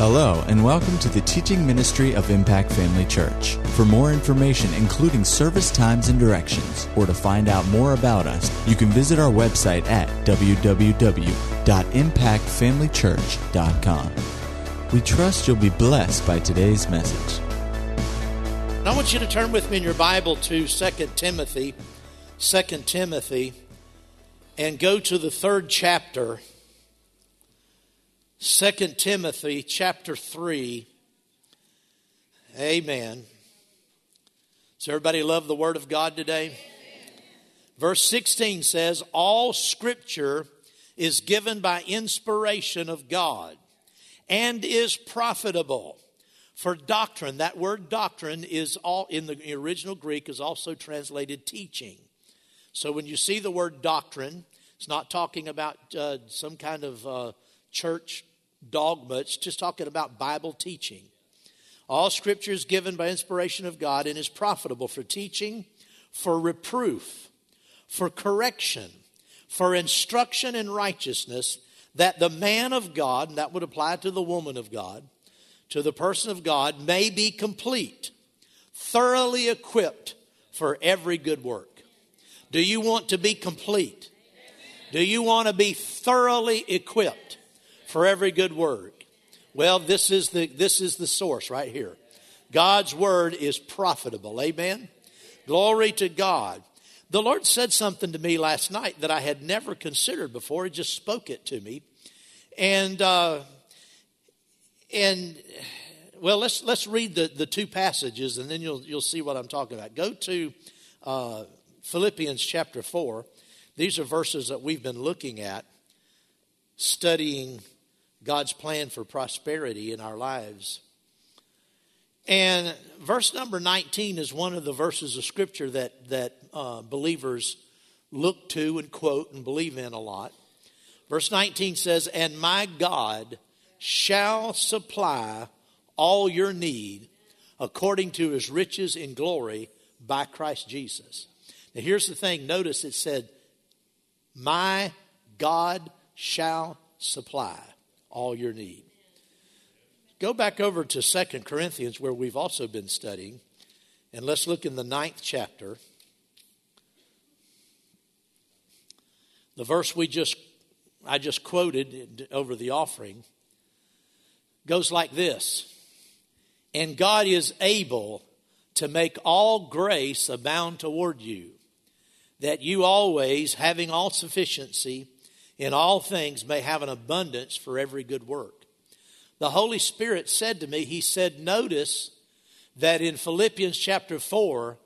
Hello, and welcome to the teaching ministry of Impact Family Church. For more information, including service times and directions, or to find out more about us, you can visit our website at www.impactfamilychurch.com. We trust you'll be blessed by today's message. I want you to turn with me in your Bible to 2 Timothy, 2 Timothy, and go to the third chapter. 2 Timothy chapter 3. Amen. Does everybody love the Word of God today? Amen. Verse 16 says, All scripture is given by inspiration of God and is profitable for doctrine. That word doctrine is all in the original Greek is also translated teaching. So when you see the word doctrine, it's not talking about uh, some kind of uh, church dogma, it's just talking about Bible teaching. All scripture is given by inspiration of God and is profitable for teaching, for reproof, for correction, for instruction in righteousness, that the man of God, and that would apply to the woman of God, to the person of God, may be complete, thoroughly equipped for every good work. Do you want to be complete? Do you want to be thoroughly equipped? For every good word. Well, this is the, this is the source right here. God's word is profitable. Amen. Glory to God. The Lord said something to me last night that I had never considered before. He just spoke it to me. And, uh, and, well, let's, let's read the, the two passages and then you'll, you'll see what I'm talking about. Go to uh, Philippians chapter 4. These are verses that we've been looking at, studying God's plan for prosperity in our lives. And verse number 19 is one of the verses of Scripture that, that uh, believers look to and quote and believe in a lot. Verse 19 says, And my God shall supply all your need according to his riches in glory by Christ Jesus. Now, here's the thing notice it said, My God shall supply all your need. Go back over to Second Corinthians, where we've also been studying, and let's look in the ninth chapter. The verse we just I just quoted over the offering goes like this And God is able to make all grace abound toward you, that you always, having all sufficiency in all things may have an abundance for every good work. The Holy Spirit said to me, He said, Notice that in Philippians chapter 4,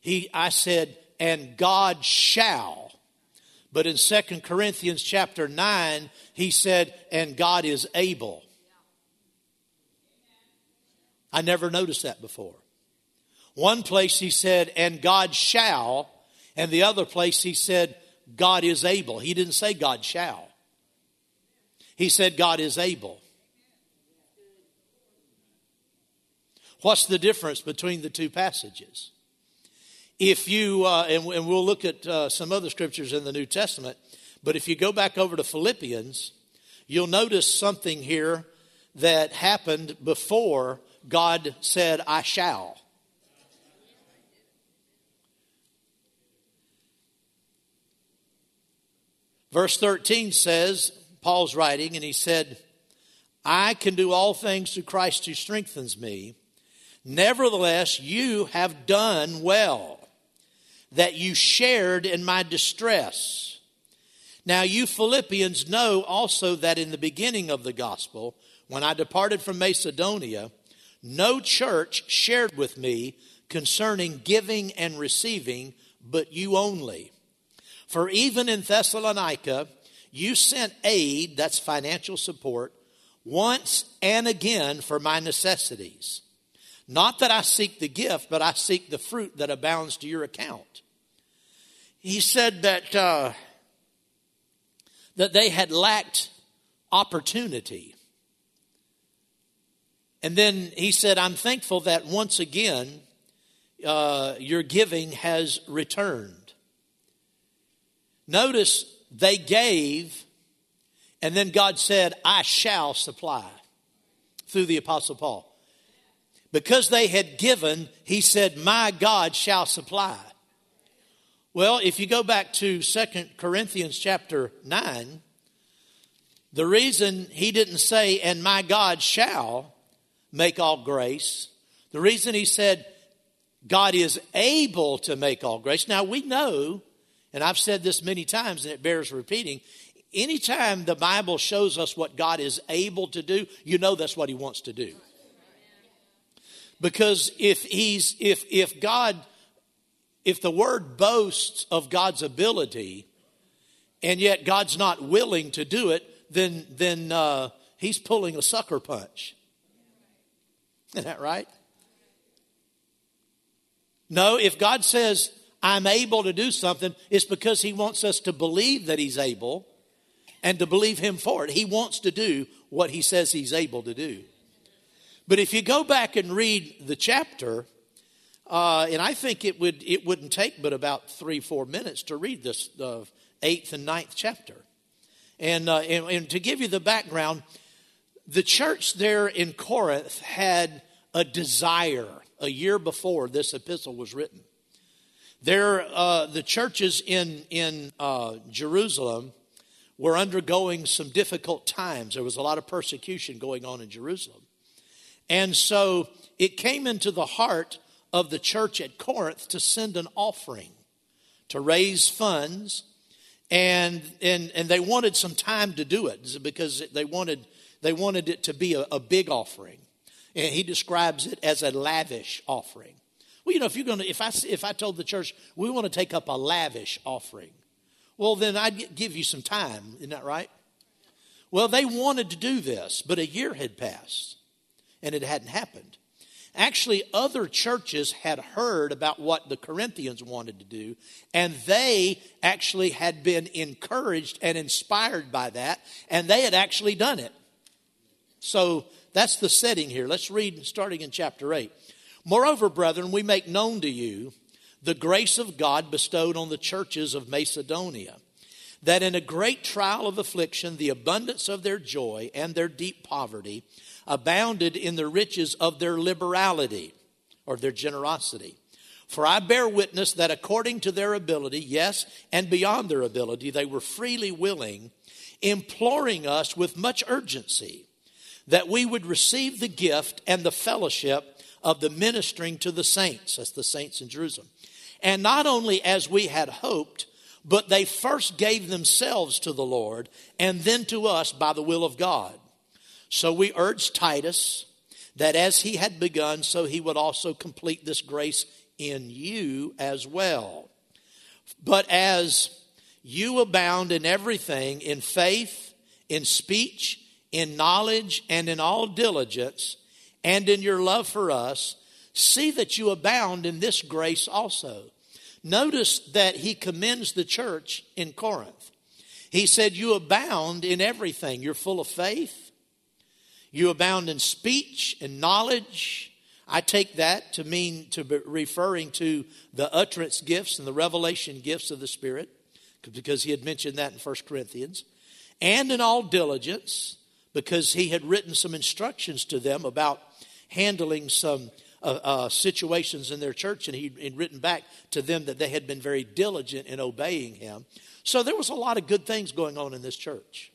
he, I said, and God shall. But in Second Corinthians chapter 9, he said, and God is able. I never noticed that before. One place he said, and God shall, and the other place he said, God is able. He didn't say God shall. He said God is able. What's the difference between the two passages? If you, uh, and, and, we'll look at uh, some other scriptures in the New Testament, but if you go back over to Philippians, you'll notice something here that happened before God said, I shall. Verse 13 says, Paul's writing, and he said, I can do all things through Christ who strengthens me. Nevertheless, you have done well that you shared in my distress. Now, you Philippians know also that in the beginning of the gospel, when I departed from Macedonia, no church shared with me concerning giving and receiving, but you only. For even in Thessalonica, you sent aid, that's financial support, once and again for my necessities. Not that I seek the gift, but I seek the fruit that abounds to your account. He said that, uh, that they had lacked opportunity. And then he said, I'm thankful that once again uh, your giving has returned. Notice they gave, and then God said, I shall supply. through the Apostle Paul. Because they had given, he said, My God shall supply. Well, if you go back to Second Corinthians chapter 9, the reason he didn't say, and my God shall make all grace, the reason he said, God is able to make all grace. Now we know, and I've said this many times and it bears repeating, anytime the Bible shows us what God is able to do, you know that's what he wants to do. Because if he's if if God if the word boasts of God's ability and yet God's not willing to do it, then then uh, he's pulling a sucker punch. Isn't that right? No, if God says, I'm able to do something, it's because He wants us to believe that He's able and to believe Him for it. He wants to do what He says He's able to do. But if you go back and read the chapter, uh, and I think it would it wouldn't take but about three four minutes to read this uh, eighth and ninth chapter, and, uh, and and to give you the background, the church there in Corinth had a desire a year before this epistle was written. There, uh, the churches in, in uh, Jerusalem were undergoing some difficult times. There was a lot of persecution going on in Jerusalem. And so it came into the heart of the church at Corinth to send an offering to raise funds. And, and, and they wanted some time to do it because they wanted, they wanted it to be a, a big offering. And he describes it as a lavish offering. Well, you know, if you're going to, if I, if I told the church, we want to take up a lavish offering, well, then I'd give you some time. Isn't that right? Well, they wanted to do this, but a year had passed and it hadn't happened. Actually, other churches had heard about what the Corinthians wanted to do, and they actually had been encouraged and inspired by that, and they had actually done it. So that's the setting here. Let's read starting in chapter 8. Moreover, brethren, we make known to you the grace of God bestowed on the churches of Macedonia, that in a great trial of affliction, the abundance of their joy and their deep poverty abounded in the riches of their liberality or their generosity. For I bear witness that according to their ability, yes, and beyond their ability, they were freely willing, imploring us with much urgency that we would receive the gift and the fellowship of the ministering to the saints. That's the saints in Jerusalem. And not only as we had hoped, but they first gave themselves to the Lord and then to us by the will of God. So we urged Titus that as he had begun, so he would also complete this grace in you as well. But as you abound in everything, in faith, in speech, in knowledge and in all diligence, and in your love for us, see that you abound in this grace also. Notice that he commends the church in Corinth. He said, You abound in everything. You're full of faith, you abound in speech and knowledge. I take that to mean to be referring to the utterance gifts and the revelation gifts of the Spirit, because he had mentioned that in 1 Corinthians, and in all diligence because he had written some instructions to them about handling some uh, uh, situations in their church, and he'd, he'd written back to them that they had been very diligent in obeying him. So there was a lot of good things going on in this church.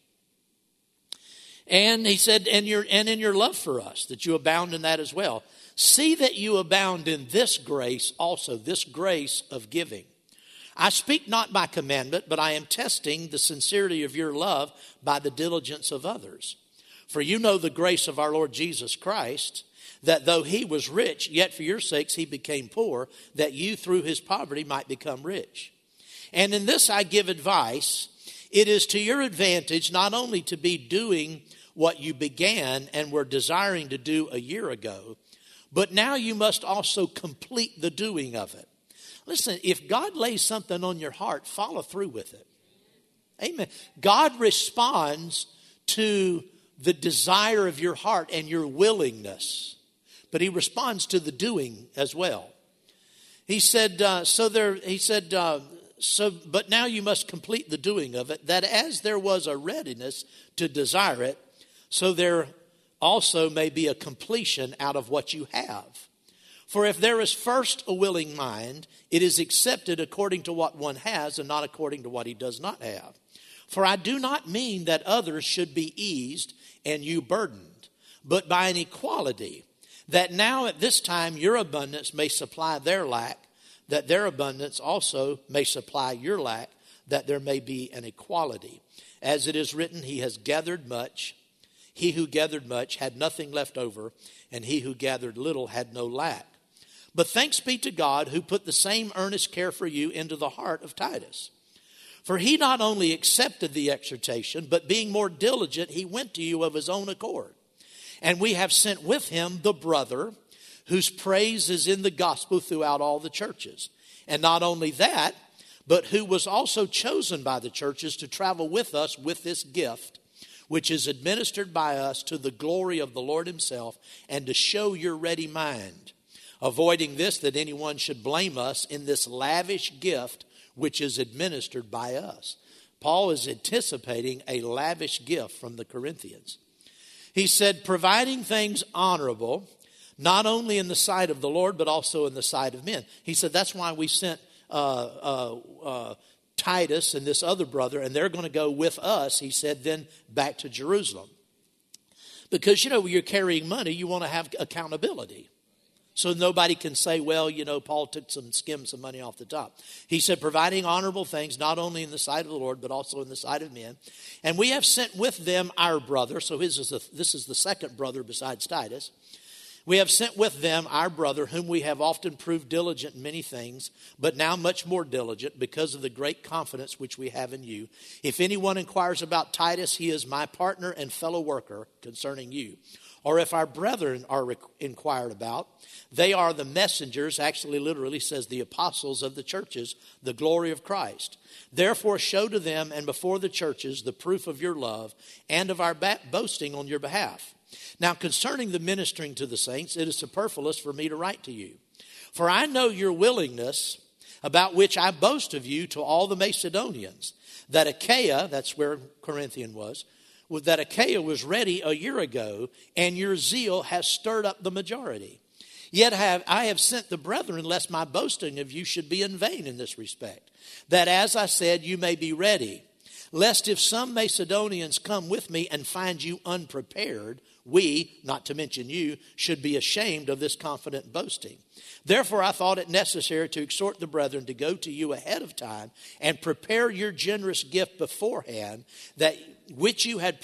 And he said, and, your, and in your love for us, that you abound in that as well. See that you abound in this grace also, this grace of giving. I speak not by commandment, but I am testing the sincerity of your love by the diligence of others. For you know the grace of our Lord Jesus Christ, that though he was rich, yet for your sakes he became poor, that you through his poverty might become rich. And in this I give advice. It is to your advantage not only to be doing what you began and were desiring to do a year ago, but now you must also complete the doing of it. Listen, if God lays something on your heart, follow through with it. Amen. God responds to the desire of your heart and your willingness, but he responds to the doing as well. He said, uh, so there, he said, uh, so, but now you must complete the doing of it, that as there was a readiness to desire it, so there also may be a completion out of what you have. For if there is first a willing mind, it is accepted according to what one has and not according to what he does not have. For I do not mean that others should be eased and you burdened, but by an equality, that now at this time your abundance may supply their lack, that their abundance also may supply your lack, that there may be an equality. As it is written, He has gathered much. He who gathered much had nothing left over, and he who gathered little had no lack. But thanks be to God who put the same earnest care for you into the heart of Titus. For he not only accepted the exhortation, but being more diligent, he went to you of his own accord. And we have sent with him the brother whose praise is in the gospel throughout all the churches. And not only that, but who was also chosen by the churches to travel with us with this gift, which is administered by us to the glory of the Lord Himself, and to show your ready mind, avoiding this that anyone should blame us in this lavish gift which is administered by us. Paul is anticipating a lavish gift from the Corinthians. He said, providing things honorable, not only in the sight of the Lord, but also in the sight of men. He said, that's why we sent uh, uh, uh, Titus and this other brother, and they're going to go with us, he said, then back to Jerusalem. Because, you know, when you're carrying money, you want to have accountability. So nobody can say, well, you know, Paul took some, skimmed some money off the top. He said, providing honorable things, not only in the sight of the Lord, but also in the sight of men. And we have sent with them our brother. So his is the, this is the second brother besides Titus we have sent with them our brother, whom we have often proved diligent in many things, but now much more diligent because of the great confidence which we have in you. If anyone inquires about Titus, he is my partner and fellow worker concerning you. Or if our brethren are inquired about, they are the messengers, actually, literally says the apostles of the churches, the glory of Christ. Therefore, show to them and before the churches the proof of your love and of our boasting on your behalf. Now, concerning the ministering to the saints, it is superfluous for me to write to you. For I know your willingness, about which I boast of you to all the Macedonians, that Achaia, that's where Corinthian was, that Achaia was ready a year ago, and your zeal has stirred up the majority. Yet have, I have sent the brethren, lest my boasting of you should be in vain in this respect, that as I said, you may be ready, lest if some Macedonians come with me and find you unprepared, we, not to mention you, should be ashamed of this confident boasting. Therefore, I thought it necessary to exhort the brethren to go to you ahead of time and prepare your generous gift beforehand, that which you had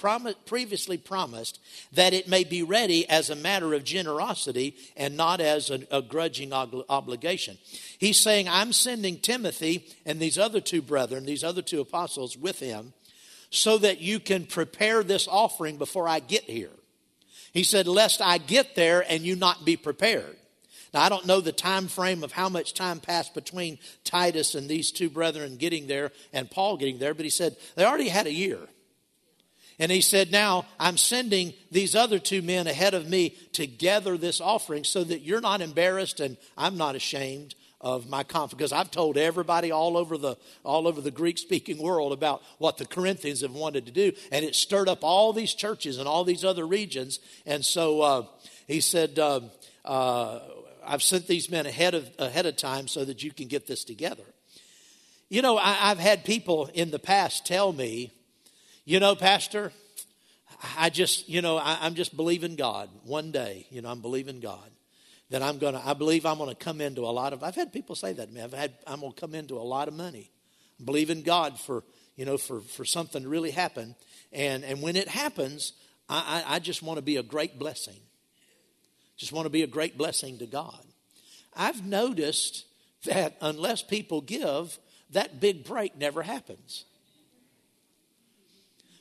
previously promised, that it may be ready as a matter of generosity and not as a, a grudging ob- obligation. He's saying, I'm sending Timothy and these other two brethren, these other two apostles with him, so that you can prepare this offering before I get here. He said, Lest I get there and you not be prepared. Now, I don't know the time frame of how much time passed between Titus and these two brethren getting there and Paul getting there, but he said they already had a year. And he said, Now I'm sending these other two men ahead of me to gather this offering so that you're not embarrassed and I'm not ashamed of my confidence because I've told everybody all over the all over the Greek speaking world about what the Corinthians have wanted to do, and it stirred up all these churches and all these other regions. And so uh, he said, uh, uh, "I've sent these men ahead of ahead of time so that you can get this together." You know, I, I've had people in the past tell me, "You know, Pastor." I just, you know, I, am just believing God. One day, you know, I'm believing God that I'm going to, I believe I'm going to come into a lot of, I've had people say that to me. I've had, I'm going to come into a lot of money. Believe in God for, you know, for, for something to really happen. And, and when it happens, I, I, I just want to be a great blessing. Just want to be a great blessing to God. I've noticed that unless people give, that big break never happens.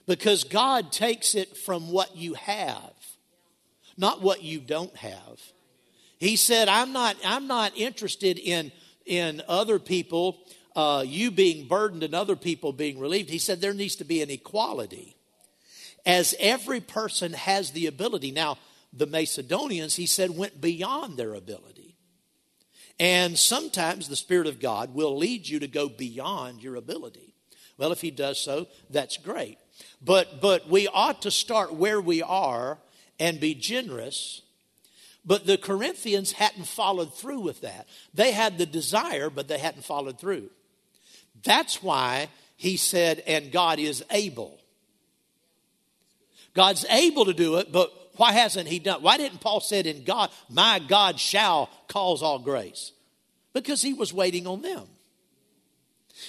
Because God takes it from what you have, not what you don't have. He said, I'm not, I'm not interested in, in other people, uh, you being burdened and other people being relieved. He said there needs to be an equality. As every person has the ability. Now, the Macedonians, he said, went beyond their ability. And sometimes the Spirit of God will lead you to go beyond your ability. Well, if he does so, that's great. But, but we ought to start where we are and be generous. But the Corinthians hadn't followed through with that. They had the desire, but they hadn't followed through. That's why he said, and God is able. God's able to do it, but why hasn't he done? Why didn't Paul said in God, my God shall cause all grace? Because he was waiting on them.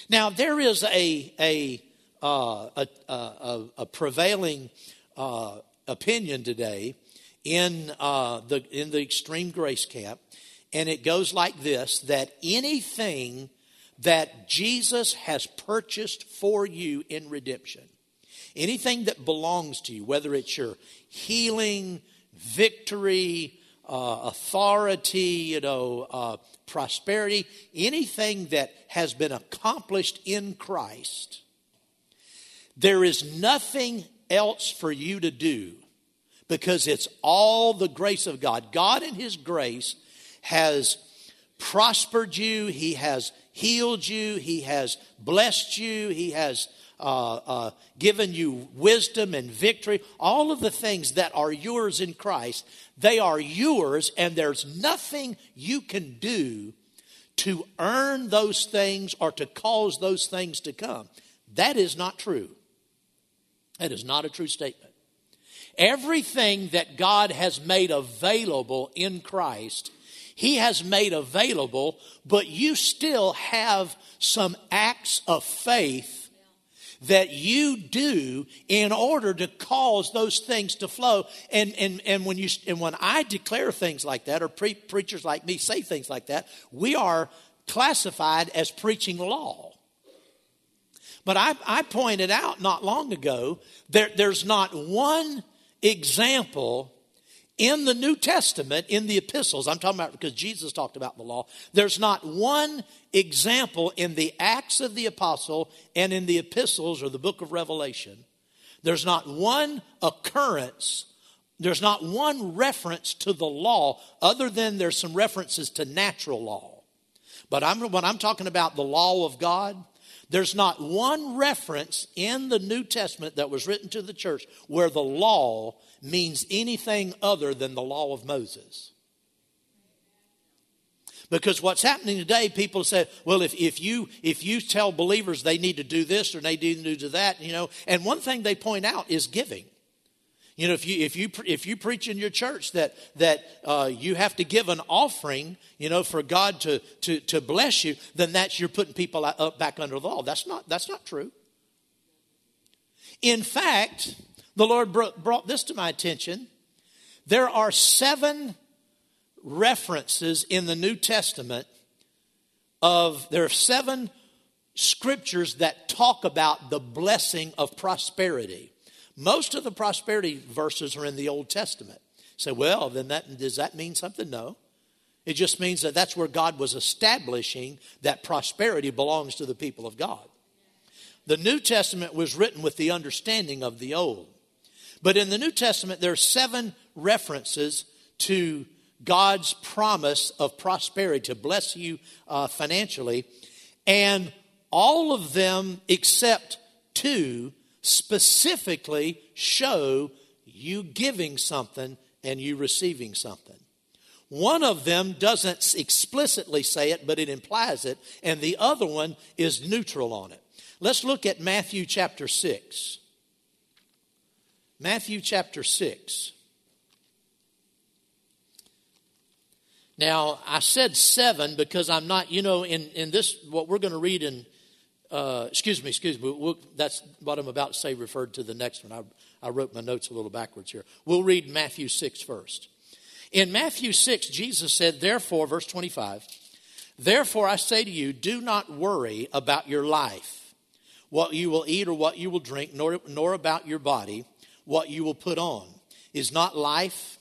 Now there is a a uh, a, a, a, prevailing uh, opinion today in uh, the in the extreme grace camp, and it goes like this: that anything that Jesus has purchased for you in redemption, anything that belongs to you, whether it's your healing, victory, uh, authority, you know, uh, prosperity, anything that has been accomplished in Christ, there is nothing else for you to do because it's all the grace of God. God, in His grace, has prospered you, He has healed you, He has blessed you, He has uh, uh, given you wisdom and victory. All of the things that are yours in Christ, they are yours, and there's nothing you can do to earn those things or to cause those things to come. That is not true. That is not a true statement. Everything that God has made available in Christ, He has made available, but you still have some acts of faith that you do in order to cause those things to flow. And, and, and, when, you, and when I declare things like that, or pre- preachers like me say things like that, we are classified as preaching law. But I, I pointed out not long ago there, there's not one example in the New Testament, in the epistles, I'm talking about because Jesus talked about the law, there's not one example in the Acts of the Apostle and in the epistles or the book of Revelation. There's not one occurrence, there's not one reference to the law other than there's some references to natural law. But I'm, when I'm talking about the law of God, there's not one reference in the New Testament that was written to the church where the law means anything other than the law of Moses. Because what's happening today, people say, well, if, if you if you tell believers they need to do this or they need to do that, you know, and one thing they point out is giving. You know, if you if you if you preach in your church that that uh, you have to give an offering, you know, for God to to to bless you, then that's you're putting people up back under the law. That's not that's not true. In fact, the Lord brought this to my attention. There are seven references in the New Testament of there are seven scriptures that talk about the blessing of prosperity. Most of the prosperity verses are in the Old Testament. Say, so, well, then that does that mean something? No. It just means that that's where God was establishing that prosperity belongs to the people of God. The New Testament was written with the understanding of the Old. But in the New Testament, there are seven references to God's promise of prosperity to bless you uh, financially. And all of them, except two, specifically show you giving something and you receiving something. One of them doesn't explicitly say it, but it implies it, and the other one is neutral on it. Let's look at Matthew chapter 6. Matthew chapter 6. Now, I said seven because I'm not, you know, in, in this, what we're going to read in uh, excuse me, excuse me. We'll, that's what I'm about to say referred to the next one. I, I wrote my notes a little backwards here. We'll read Matthew 6 first. In Matthew 6, Jesus said, Therefore, verse 25, Therefore I say to you, do not worry about your life, what you will eat or what you will drink, nor, nor about your body, what you will put on. Is not life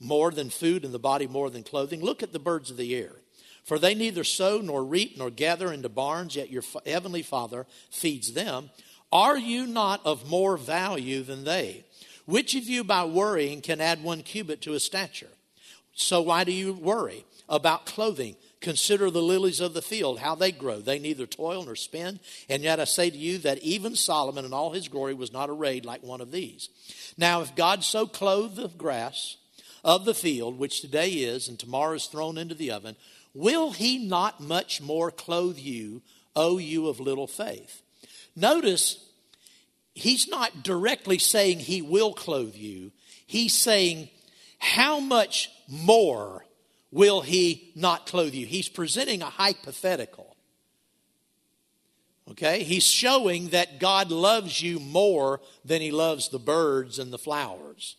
more than food and the body more than clothing? Look at the birds of the air. For they neither sow nor reap nor gather into barns, yet your heavenly Father feeds them. Are you not of more value than they? Which of you by worrying can add one cubit to his stature? So why do you worry about clothing? Consider the lilies of the field, how they grow. They neither toil nor spin. And yet I say to you that even Solomon in all his glory was not arrayed like one of these. Now, if God so clothed the grass of the field, which today is and tomorrow is thrown into the oven, will he not much more clothe you, O you of little faith? Notice, he's not directly saying he will clothe you. He's saying, how much more will he not clothe you? He's presenting a hypothetical. Okay? He's showing that God loves you more than he loves the birds and the flowers.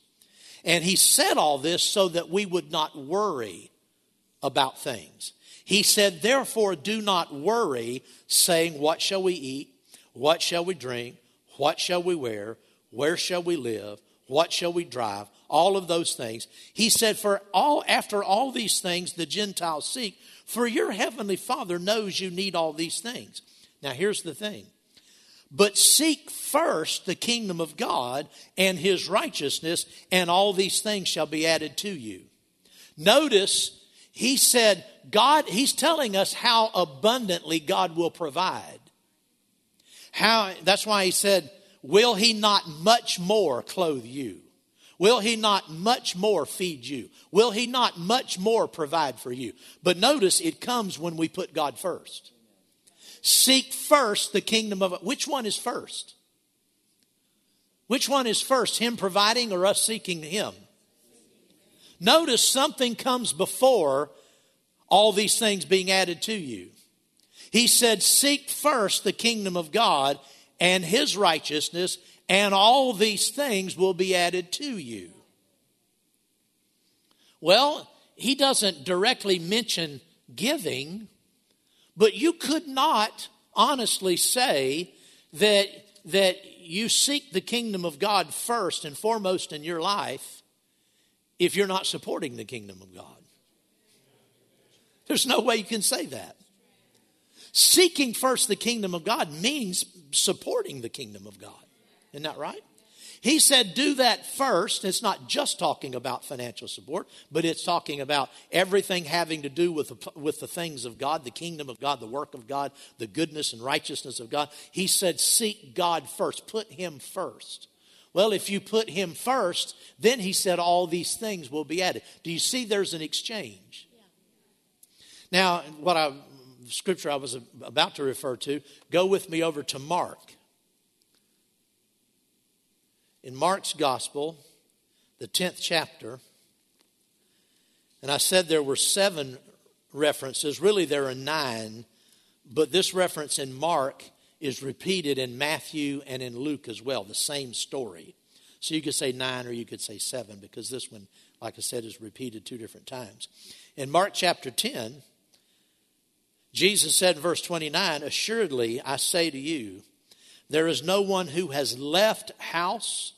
And he said all this so that we would not worry about things. He said, Therefore, do not worry, saying, What shall we eat? What shall we drink? What shall we wear? Where shall we live? What shall we drive? All of those things. He said, For all after all these things the Gentiles seek, for your heavenly Father knows you need all these things. Now here's the thing. But seek first the kingdom of God and his righteousness, and all these things shall be added to you. Notice, he said, God, he's telling us how abundantly God will provide. How, that's why he said, Will he not much more clothe you? Will he not much more feed you? Will he not much more provide for you? But notice it comes when we put God first. Seek first the kingdom of which one is first? Which one is first, him providing or us seeking him? Notice something comes before all these things being added to you. He said, Seek first the kingdom of God and his righteousness, and all these things will be added to you. Well, he doesn't directly mention giving, but you could not honestly say that, that you seek the kingdom of God first and foremost in your life if you're not supporting the kingdom of God. There's no way you can say that. Seeking first the kingdom of God means supporting the kingdom of God. Isn't that right? He said, do that first. It's not just talking about financial support, but it's talking about everything having to do with the, with the things of God, the kingdom of God, the work of God, the goodness and righteousness of God. He said, seek God first, put Him first. Well, if you put Him first, then He said, all these things will be added. Do you see there's an exchange? Yeah. Now, what I scripture I was about to refer to, go with me over to Mark. In Mark's gospel, the 10th chapter, and I said there were seven references. Really, there are nine, but this reference in Mark is repeated in Matthew and in Luke as well, the same story. So you could say nine or you could say seven because this one, like I said, is repeated two different times. In Mark chapter 10, Jesus said in verse 29 Assuredly, I say to you, there is no one who has left house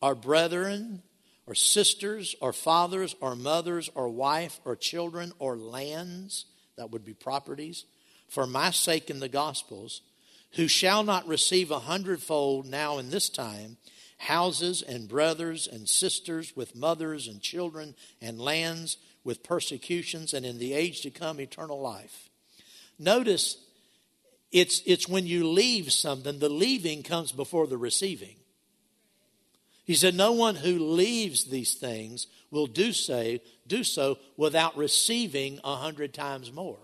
or brethren or sisters or fathers or mothers or wife or children or lands, that would be properties, for my sake in the Gospels, who shall not receive a hundredfold now in this time houses and brothers and sisters with mothers and children and lands with persecutions and in the age to come eternal life. Notice it's, it's when you leave something, the leaving comes before the receiving. He said, No one who leaves these things will do so, do so without receiving a hundred times more.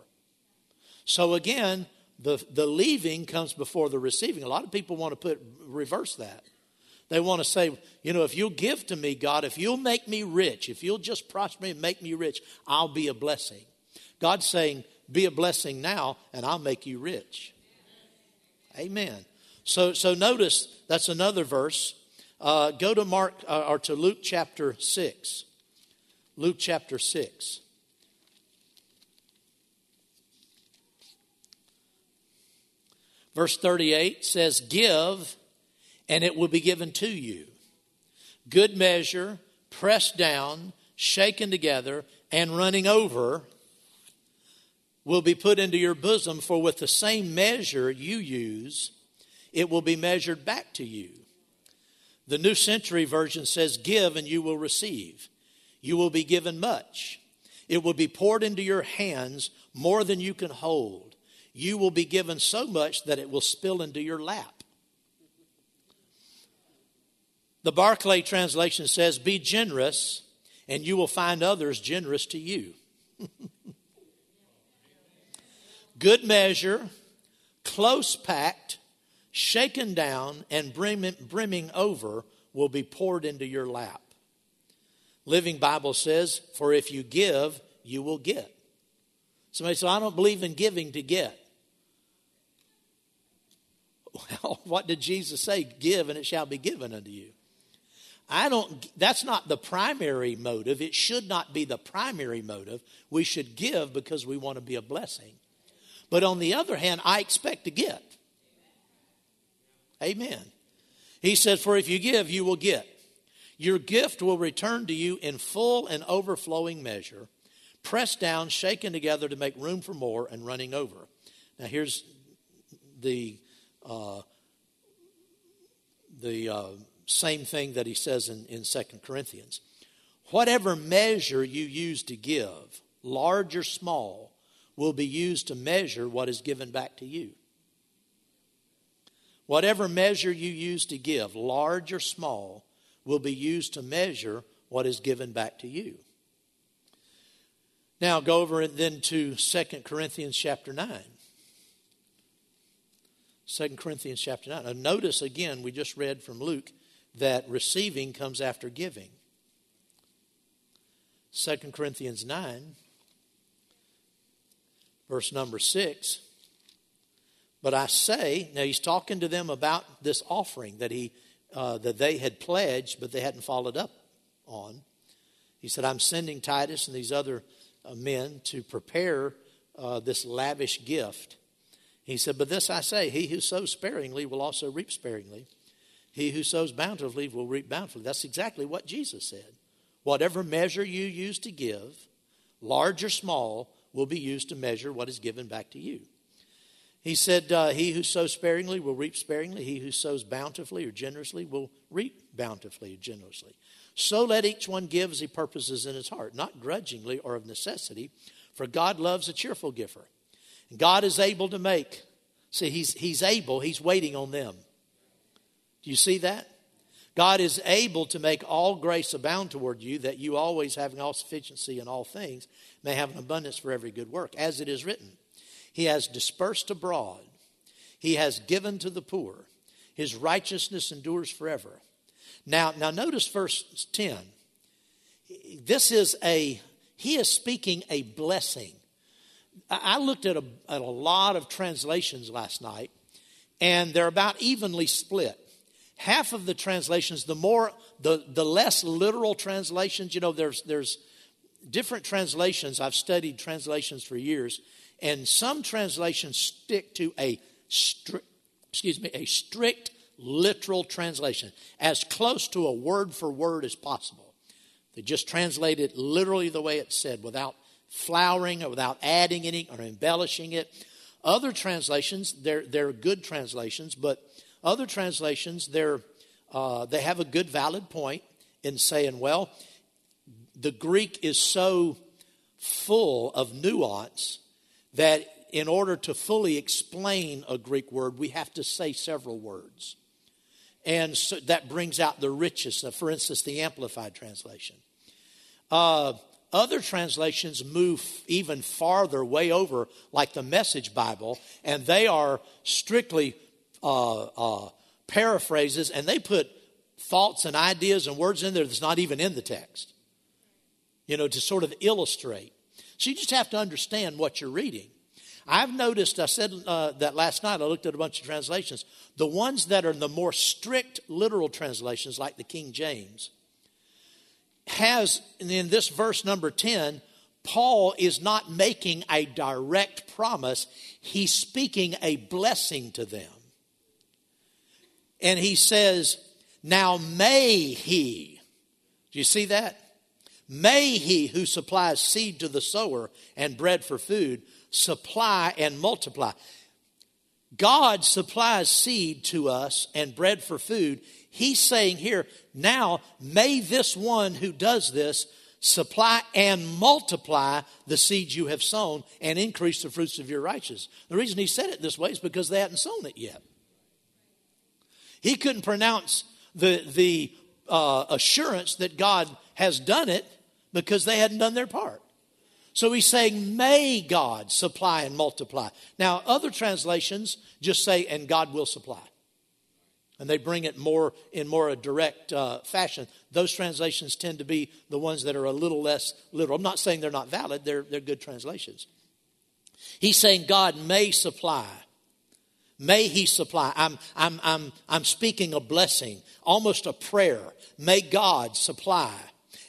So again, the, the leaving comes before the receiving. A lot of people want to put reverse that. They want to say, you know, if you'll give to me, God, if you'll make me rich, if you'll just prosper me and make me rich, I'll be a blessing. God's saying, be a blessing now, and I'll make you rich. Amen. So, so notice that's another verse. Uh, go to Mark uh, or to Luke chapter six. Luke chapter six. Verse 38 says, Give, and it will be given to you. Good measure, pressed down, shaken together, and running over will be put into your bosom, for with the same measure you use, it will be measured back to you. The New Century Version says, Give and you will receive. You will be given much. It will be poured into your hands more than you can hold. You will be given so much that it will spill into your lap. The Barclay translation says, Be generous, and you will find others generous to you. Good measure, close packed, shaken down, and brimming over will be poured into your lap. Living Bible says, For if you give, you will get. Somebody said, I don't believe in giving to get. Well, what did Jesus say? Give and it shall be given unto you. I don't, that's not the primary motive. It should not be the primary motive. We should give because we want to be a blessing. But on the other hand, I expect to get. Amen. He says, For if you give, you will get. Your gift will return to you in full and overflowing measure, pressed down, shaken together to make room for more, and running over. Now, here's the uh, the uh, same thing that he says in, in 2 Corinthians. Whatever measure you use to give, large or small, will be used to measure what is given back to you. Whatever measure you use to give, large or small, will be used to measure what is given back to you. Now go over and then to 2 Corinthians chapter 9. 2 Corinthians chapter 9. Now notice again, we just read from Luke that receiving comes after giving. 2 Corinthians 9, verse number 6. But I say, now he's talking to them about this offering that he uh, that they had pledged, but they hadn't followed up on. He said, I'm sending Titus and these other uh, men to prepare uh, this lavish gift. He said, But this I say, he who sows sparingly will also reap sparingly. He who sows bountifully will reap bountifully. That's exactly what Jesus said. Whatever measure you use to give, large or small, will be used to measure what is given back to you. He said, uh, He who sows sparingly will reap sparingly. He who sows bountifully or generously will reap bountifully or generously. So let each one give as he purposes in his heart, not grudgingly or of necessity, for God loves a cheerful giver. God is able to make. See, he's, he's able, He's waiting on them. Do you see that? God is able to make all grace abound toward you, that you always, having all sufficiency in all things, may have an abundance for every good work, as it is written. He has dispersed abroad. He has given to the poor. His righteousness endures forever. Now, now notice verse 10. This is a, he is speaking a blessing. I looked at a, at a lot of translations last night, and they're about evenly split. Half of the translations, the more, the, the less literal translations, you know, there's, there's different translations. I've studied translations for years, and some translations stick to a strict, excuse me, a strict literal translation, as close to a word for word as possible. They just translate it literally the way it said, without flowering or without adding any or embellishing it. Other translations, they're, they're good translations, but other translations, they're, uh, they have a good, valid point in saying, well, the Greek is so full of nuance that in order to fully explain a Greek word, we have to say several words. And so that brings out the richest, for instance, the Amplified translation. Uh, other translations move even farther, way over, like the Message Bible, and they are strictly uh, uh, paraphrases, and they put thoughts and ideas and words in there that's not even in the text, you know, to sort of illustrate. So you just have to understand what you're reading. I've noticed, I said uh, that last night, I looked at a bunch of translations. The ones that are the more strict literal translations, like the King James, has in this verse number 10, Paul is not making a direct promise, he's speaking a blessing to them. And he says, Now may he, do you see that? May he who supplies seed to the sower and bread for food supply and multiply. God supplies seed to us and bread for food. He's saying here, now may this one who does this supply and multiply the seeds you have sown and increase the fruits of your righteousness. The reason he said it this way is because they hadn't sown it yet. He couldn't pronounce the, the uh, assurance that God has done it because they hadn't done their part. So he's saying, May God supply and multiply. Now, other translations just say, and God will supply. And they bring it more in more a direct uh, fashion. Those translations tend to be the ones that are a little less literal. I'm not saying they're not valid, they're, they're good translations. He's saying God may supply. May He supply. I'm, I'm, I'm, I'm speaking a blessing, almost a prayer. May God supply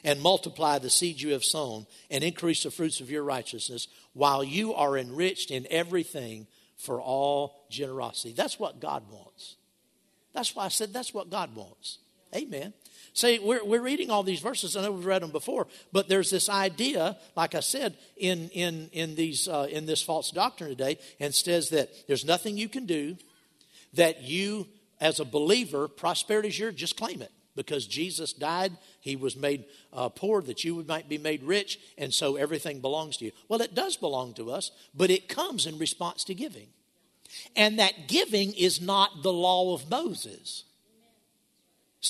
and multiply the seed you have sown and increase the fruits of your righteousness while you are enriched in everything for all generosity. That's what God wants. That's why I said that's what God wants. Amen. See, we're, we're reading all these verses. I know we've read them before, but there's this idea, like I said, in, in, in, these, uh, in this false doctrine today, and says that there's nothing you can do, that you, as a believer, prosperity is yours, just claim it. Because Jesus died, he was made uh, poor that you might be made rich, and so everything belongs to you. Well, it does belong to us, but it comes in response to giving. And that giving is not the law of Moses.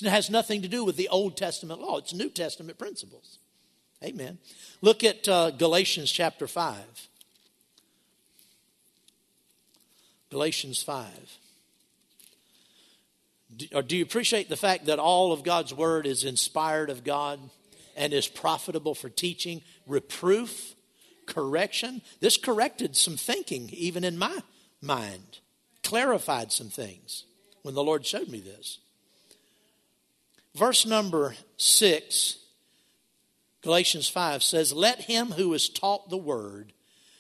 It has nothing to do with the Old Testament law, it's New Testament principles. Amen. Look at uh, Galatians chapter 5. Galatians 5. Do, or do you appreciate the fact that all of God's word is inspired of God and is profitable for teaching, reproof, correction? This corrected some thinking, even in my mind, clarified some things when the Lord showed me this. Verse number six, Galatians 5 says, Let him who is taught the word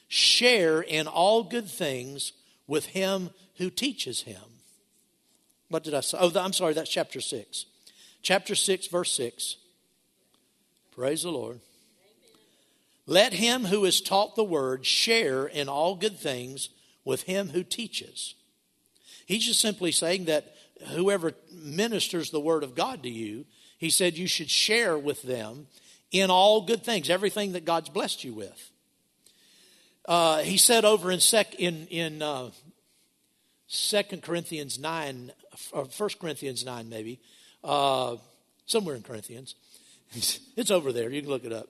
share in all good things with him who teaches him. What did I say? Oh, I'm sorry, that's chapter 6. Chapter 6, verse 6. Praise the Lord. Let him who is taught the word share in all good things with him who teaches. He's just simply saying that whoever ministers the word of God to you, he said you should share with them in all good things, everything that God's blessed you with. Uh, he said over in sec in in uh, Second Corinthians nine, or First Corinthians nine, maybe uh, somewhere in Corinthians. It's over there. You can look it up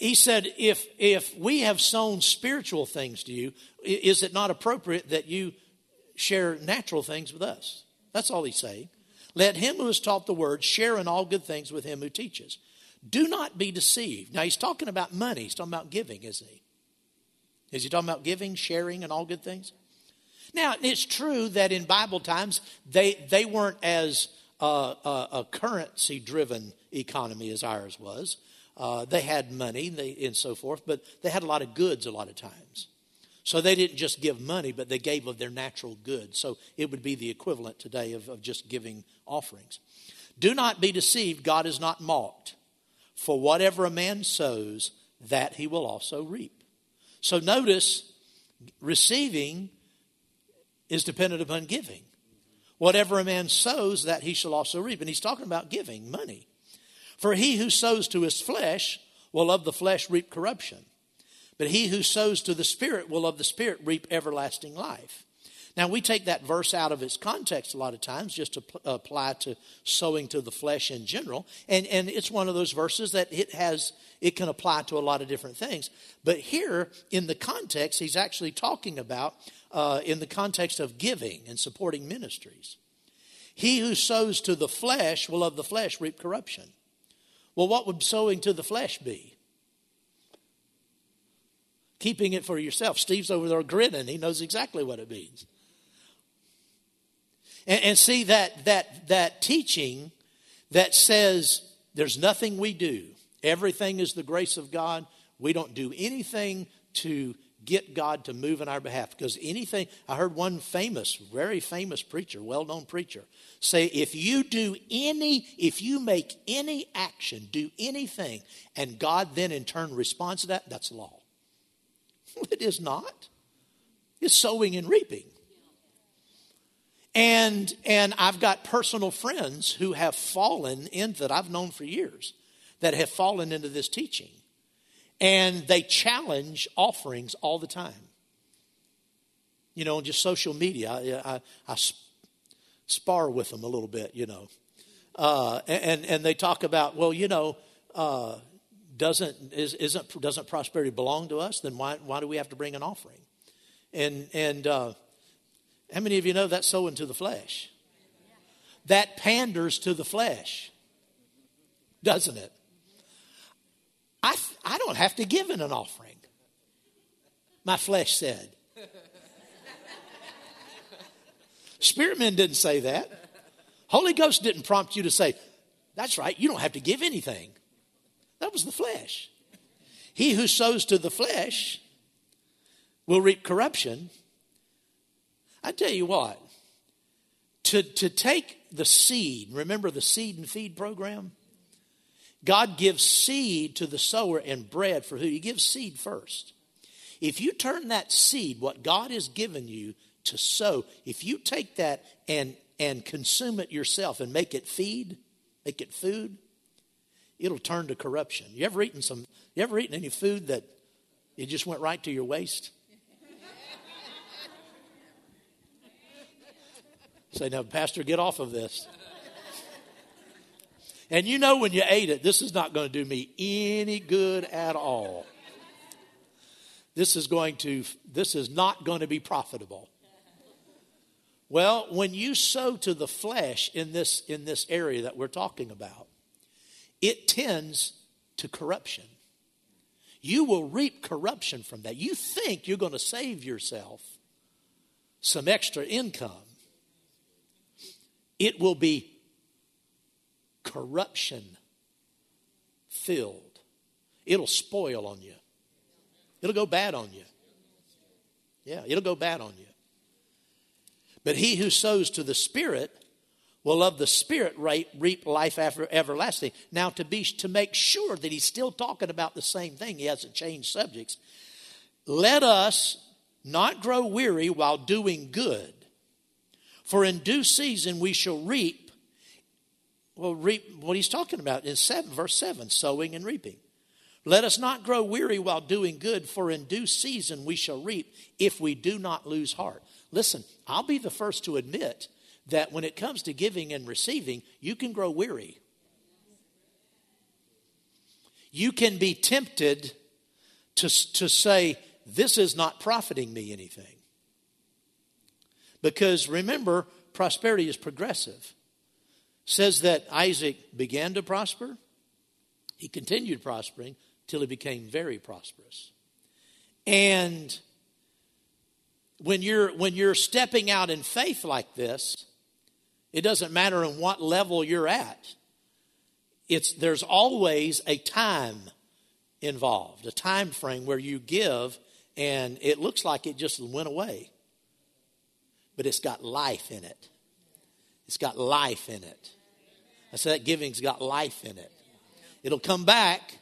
he said, if, if we have sown spiritual things to you, is it not appropriate that you share natural things with us? That's all he's saying. Let him who has taught the word share in all good things with him who teaches. Do not be deceived. Now, he's talking about money. He's talking about giving, isn't he? Is he talking about giving, sharing, and all good things? Now, it's true that in Bible times, they, they weren't as uh, uh, a currency driven economy as ours was. Uh, they had money they, and so forth, but they had a lot of goods a lot of times. So they didn't just give money, but they gave of their natural goods. So it would be the equivalent today of, of just giving offerings. Do not be deceived, God is not mocked. For whatever a man sows, that he will also reap. So notice, receiving is dependent upon giving. Whatever a man sows, that he shall also reap. And he's talking about giving money. For he who sows to his flesh will of the flesh reap corruption, but he who sows to the Spirit will of the Spirit reap everlasting life. Now, we take that verse out of its context a lot of times just to pl- apply to sowing to the flesh in general. And, and it's one of those verses that it has, it can apply to a lot of different things. But here, in the context, he's actually talking about uh, in the context of giving and supporting ministries. He who sows to the flesh will of the flesh reap corruption. Well, what would sowing to the flesh be? Keeping it for yourself. Steve's over there grinning. He knows exactly what it means. And, and see that that that teaching that says there's nothing we do. Everything is the grace of God. We don't do anything to get God to move in our behalf. Because anything, I heard one famous, very famous preacher, well known preacher, say, if you do any, if you make any action, do anything, and God then in turn responds to that, that's law. It is not. It's sowing and reaping. And, and I've got personal friends who have fallen into that I've known for years that have fallen into this teaching. And they challenge offerings all the time. You know, just social media. I, I, I spar with them a little bit, you know. Uh, and, and they talk about, well, you know, uh, doesn't, is, isn't, doesn't prosperity belong to us? Then why, why do we have to bring an offering? And, and uh, how many of you know that's sowing to the flesh? That panders to the flesh, doesn't it? I, I don't have to give in an offering. My flesh said. Spirit men didn't say that. Holy Ghost didn't prompt you to say, that's right, you don't have to give anything. That was the flesh. He who sows to the flesh will reap corruption. I tell you what, to, to take the seed, remember the seed and feed program? God gives seed to the sower and bread for who? He gives seed first. If you turn that seed, what God has given you to sow, if you take that and, and consume it yourself and make it feed, make it food, it'll turn to corruption. You ever eaten some, you ever eaten any food that it just went right to your waist? Say, now, Pastor, get off of this. And you know when you ate it, this is not going to do me any good at all. This is going to, this is not going to be profitable. Well, when you sow to the flesh in this, in this area that we're talking about, it tends to corruption. You will reap corruption from that. You think you're going to save yourself some extra income. It will be corruption filled. It'll spoil on you. It'll go bad on you. Yeah, it'll go bad on you. But he who sows to the Spirit will of the Spirit reap life after everlasting. Now, to be to make sure that he's still talking about the same thing, he hasn't changed subjects. Let us not grow weary while doing good, for in due season we shall reap well, reap what he's talking about is seven, verse 7 sowing and reaping. Let us not grow weary while doing good, for in due season we shall reap if we do not lose heart. Listen, I'll be the first to admit that when it comes to giving and receiving, you can grow weary. You can be tempted to, to say, This is not profiting me anything. Because remember, prosperity is progressive says that Isaac began to prosper. He continued prospering till he became very prosperous. And when you're when you're stepping out in faith like this, it doesn't matter in what level you're at. It's there's always a time involved, a time frame where you give and it looks like it just went away. But it's got life in it. It's got life in it. I said that giving's got life in it. It'll come back,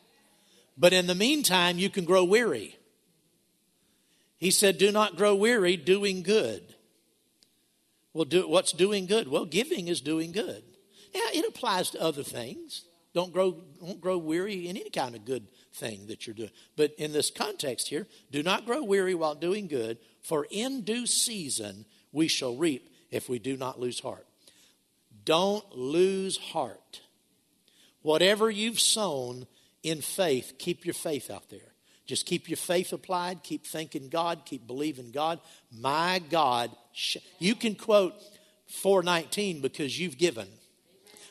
but in the meantime, you can grow weary. He said, Do not grow weary doing good. Well, do, what's doing good? Well, giving is doing good. Now, it applies to other things. Don't grow, don't grow weary in any kind of good thing that you're doing. But in this context here, do not grow weary while doing good, for in due season we shall reap if we do not lose heart. Don't lose heart. Whatever you've sown in faith, keep your faith out there. Just keep your faith applied, keep thanking God, keep believing God. My God, you can quote 419 because you've given.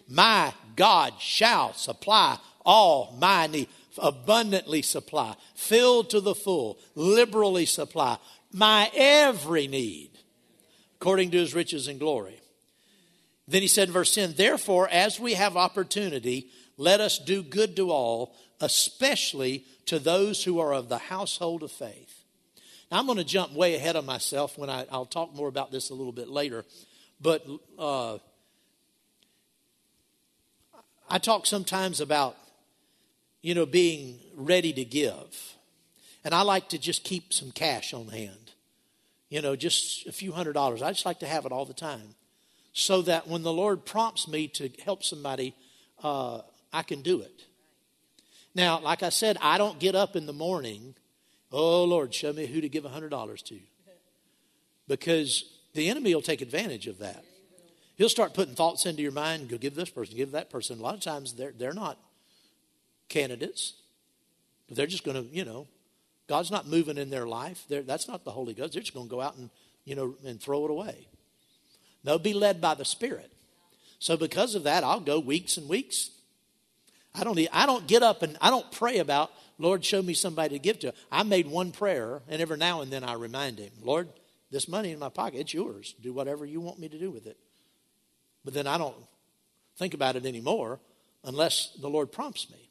My God shall supply all my need, abundantly supply, filled to the full, liberally supply my every need, according to his riches and glory. Then he said in verse 10, Therefore, as we have opportunity, let us do good to all, especially to those who are of the household of faith. Now, I'm going to jump way ahead of myself when I, will talk more about this a little bit later. But uh, I talk sometimes about, you know, being ready to give. And I like to just keep some cash on hand. You know, just a few hundred dollars. I just like to have it all the time. So that when the Lord prompts me to help somebody, uh, I can do it. Now, like I said, I don't get up in the morning, oh Lord, show me who to give $100 to. Because the enemy will take advantage of that. He'll start putting thoughts into your mind, go give this person, give that person. A lot of times they're, they're not candidates, they're just going to, you know, God's not moving in their life. They're, that's not the Holy Ghost. They're just going to go out and, you know, and throw it away. No, be led by the Spirit. So because of that, I'll go weeks and weeks. I don't, I don't get up and I don't pray about, Lord, show me somebody to give to. I made one prayer, and every now and then I remind him, Lord, this money in my pocket, it's yours. Do whatever you want me to do with it. But then I don't think about it anymore unless the Lord prompts me.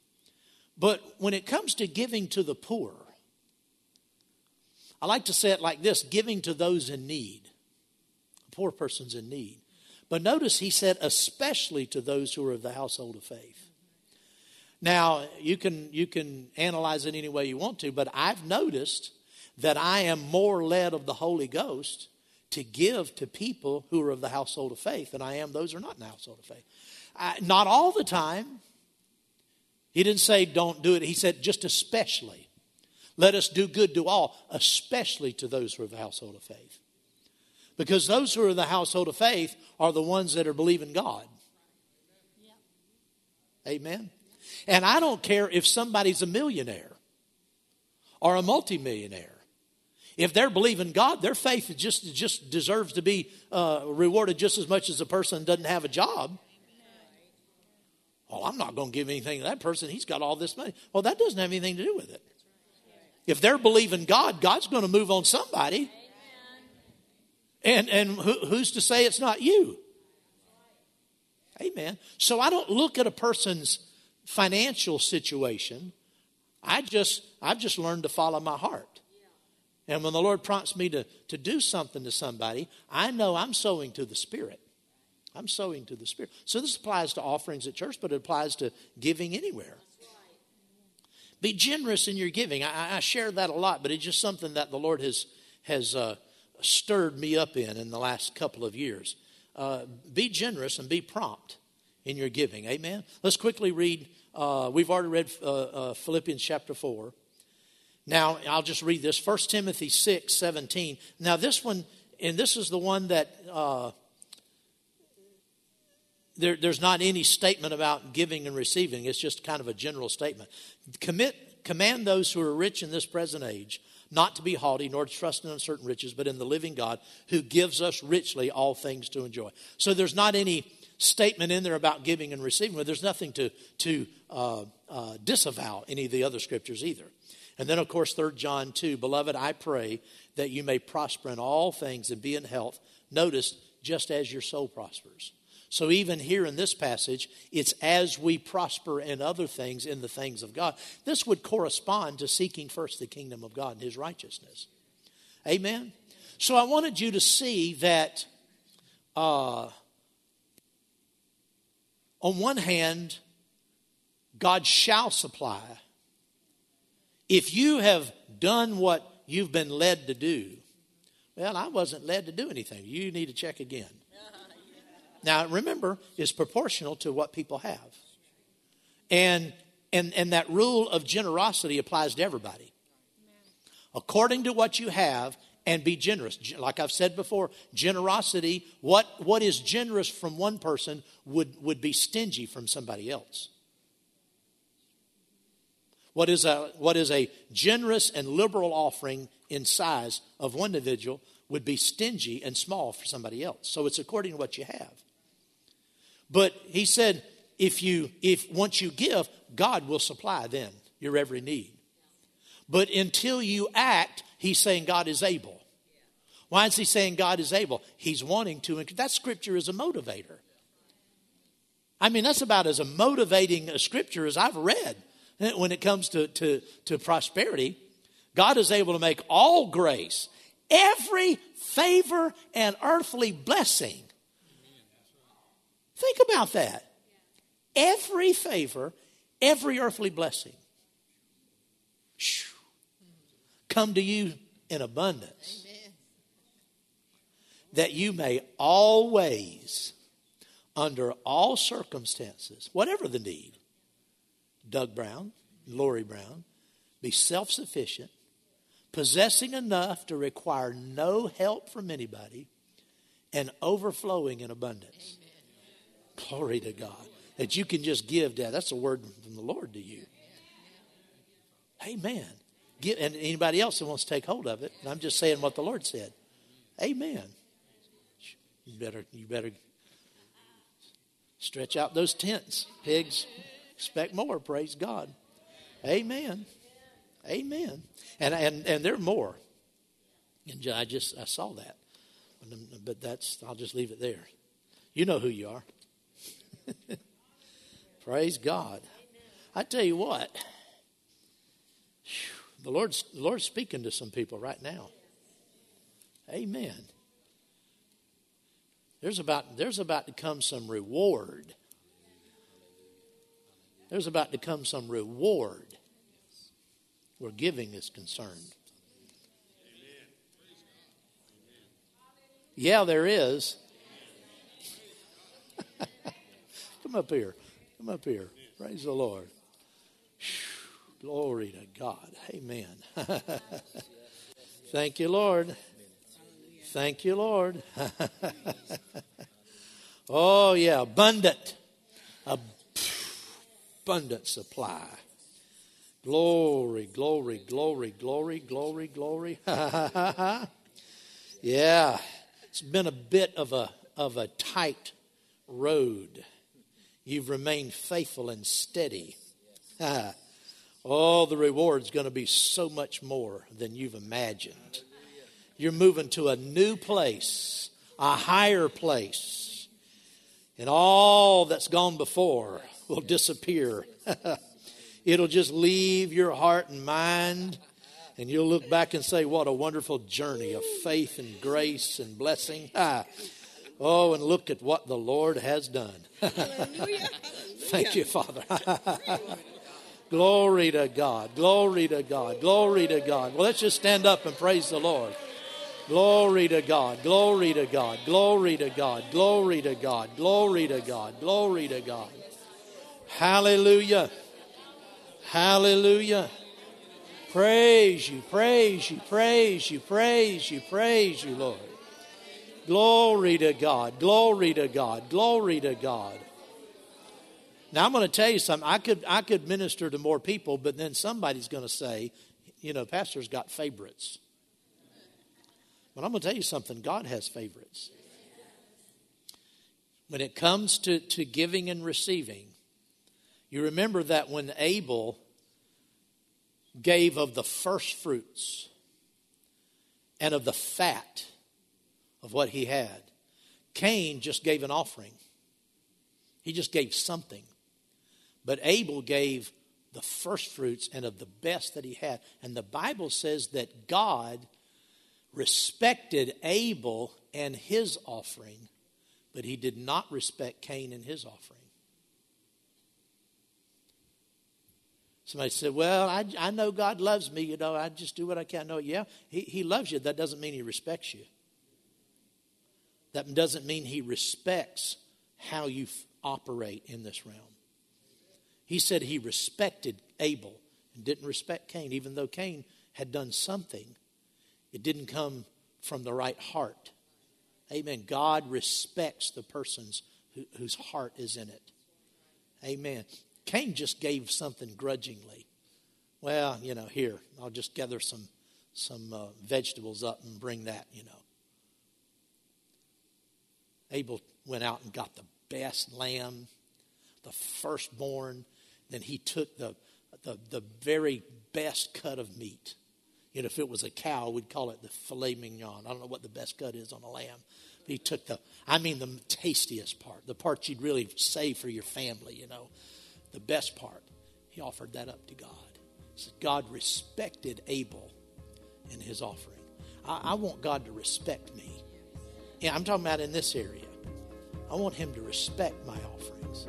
But when it comes to giving to the poor, I like to say it like this giving to those in need. Poor person's in need. But notice he said, especially to those who are of the household of faith. Now, you can, you can analyze it any way you want to, but I've noticed that I am more led of the Holy Ghost to give to people who are of the household of faith than I am those who are not in the household of faith. I, not all the time. He didn't say don't do it. He said just especially. Let us do good to all, especially to those who are of the household of faith. Because those who are in the household of faith are the ones that are believing God. Amen. And I don't care if somebody's a millionaire or a multimillionaire. If they're believing God, their faith just, just deserves to be uh, rewarded just as much as a person doesn't have a job. Well, I'm not going to give anything to that person. He's got all this money. Well, that doesn't have anything to do with it. If they're believing God, God's going to move on somebody. And, and who, who's to say it's not you? Amen. So I don't look at a person's financial situation. I just, I've just learned to follow my heart. And when the Lord prompts me to, to do something to somebody, I know I'm sowing to the Spirit. I'm sowing to the Spirit. So this applies to offerings at church, but it applies to giving anywhere. Be generous in your giving. I, I share that a lot, but it's just something that the Lord has, has uh, stirred me up in in the last couple of years. Uh, be generous and be prompt in your giving. Amen. Let's quickly read. Uh, we've already read uh, uh, Philippians chapter 4. Now, I'll just read this 1 Timothy 6 17. Now, this one, and this is the one that uh, there, there's not any statement about giving and receiving. It's just kind of a general statement. Commit, command those who are rich in this present age not to be haughty, nor to trust in uncertain riches, but in the living God who gives us richly all things to enjoy. So there's not any statement in there about giving and receiving, but there's nothing to, to uh, uh, disavow any of the other scriptures either. And then, of course, 3 John 2 Beloved, I pray that you may prosper in all things and be in health. Notice, just as your soul prospers. So, even here in this passage, it's as we prosper in other things, in the things of God. This would correspond to seeking first the kingdom of God and his righteousness. Amen? So, I wanted you to see that uh, on one hand, God shall supply if you have done what you've been led to do, well, I wasn't led to do anything. You need to check again. Now, remember, it's proportional to what people have. And, and, and that rule of generosity applies to everybody. According to what you have, and be generous. Like I've said before, generosity, what, what is generous from one person would, would be stingy from somebody else. What is, a, what is a generous and liberal offering in size of one individual would be stingy and small for somebody else. So it's according to what you have. But he said, if you, if once you give, God will supply then your every need. But until you act, he's saying God is able. Why is he saying God is able? He's wanting to. That scripture is a motivator. I mean, that's about as a motivating a scripture as I've read when it comes to, to, to prosperity, God is able to make all grace, every favor and earthly blessing. Think about that. Every favor, every earthly blessing. Come to you in abundance. That you may always under all circumstances, whatever the need, Doug Brown, Lori Brown, be self sufficient, possessing enough to require no help from anybody, and overflowing in abundance. Amen. Glory to God. That you can just give that. That's a word from the Lord to you. Amen. Give, and anybody else that wants to take hold of it, I'm just saying what the Lord said. Amen. You better, you better stretch out those tents, pigs. Expect more. Praise God. Amen. Amen. And and and there are more. And I just I saw that, but that's I'll just leave it there. You know who you are. Praise God. I tell you what, the Lord's the Lord's speaking to some people right now. Amen. There's about there's about to come some reward. There's about to come some reward where giving is concerned. Yeah, there is. Come up here. Come up here. Praise the Lord. Glory to God. Amen. Thank you, Lord. Thank you, Lord. oh, yeah, abundant. Abundant supply. Glory, glory, glory, glory, glory, glory. yeah, it's been a bit of a, of a tight road. You've remained faithful and steady. oh, the reward's going to be so much more than you've imagined. You're moving to a new place, a higher place. And all that's gone before will disappear. It'll just leave your heart and mind, and you'll look back and say, What a wonderful journey of faith and grace and blessing. Ah. Oh, and look at what the Lord has done. Thank you, Father. Glory to God. Glory to God. Glory to God. Well, let's just stand up and praise the Lord. Glory to God. Glory to God. Glory to God. Glory to God. Glory to God. Glory to God. Hallelujah. Hallelujah. Praise you, praise you, praise you, praise you, praise you, Lord. Glory to God, glory to God, glory to God. Now I'm going to tell you something. I could I could minister to more people, but then somebody's going to say, you know, pastor's got favorites. But I'm going to tell you something. God has favorites. When it comes to, to giving and receiving, you remember that when Abel gave of the first fruits and of the fat of what he had, Cain just gave an offering. He just gave something. But Abel gave the first fruits and of the best that he had. And the Bible says that God respected Abel and his offering, but he did not respect Cain and his offering. Somebody said, Well, I, I know God loves me. You know, I just do what I can. No, yeah, he, he loves you. That doesn't mean He respects you. That doesn't mean He respects how you f- operate in this realm. He said He respected Abel and didn't respect Cain, even though Cain had done something. It didn't come from the right heart. Amen. God respects the persons who, whose heart is in it. Amen. Cain just gave something grudgingly. Well, you know, here, I'll just gather some, some uh, vegetables up and bring that, you know. Abel went out and got the best lamb, the firstborn. Then he took the, the, the very best cut of meat. You know, if it was a cow, we'd call it the filet mignon. I don't know what the best cut is on a lamb. But he took the, I mean, the tastiest part, the part you'd really save for your family, you know the best part, he offered that up to God. So God respected Abel in his offering. I, I want God to respect me. Yeah, I'm talking about in this area. I want him to respect my offerings.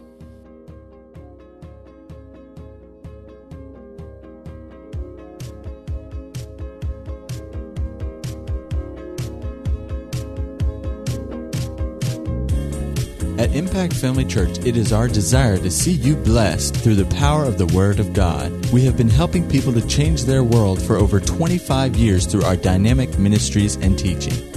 At Impact Family Church, it is our desire to see you blessed through the power of the Word of God. We have been helping people to change their world for over 25 years through our dynamic ministries and teaching.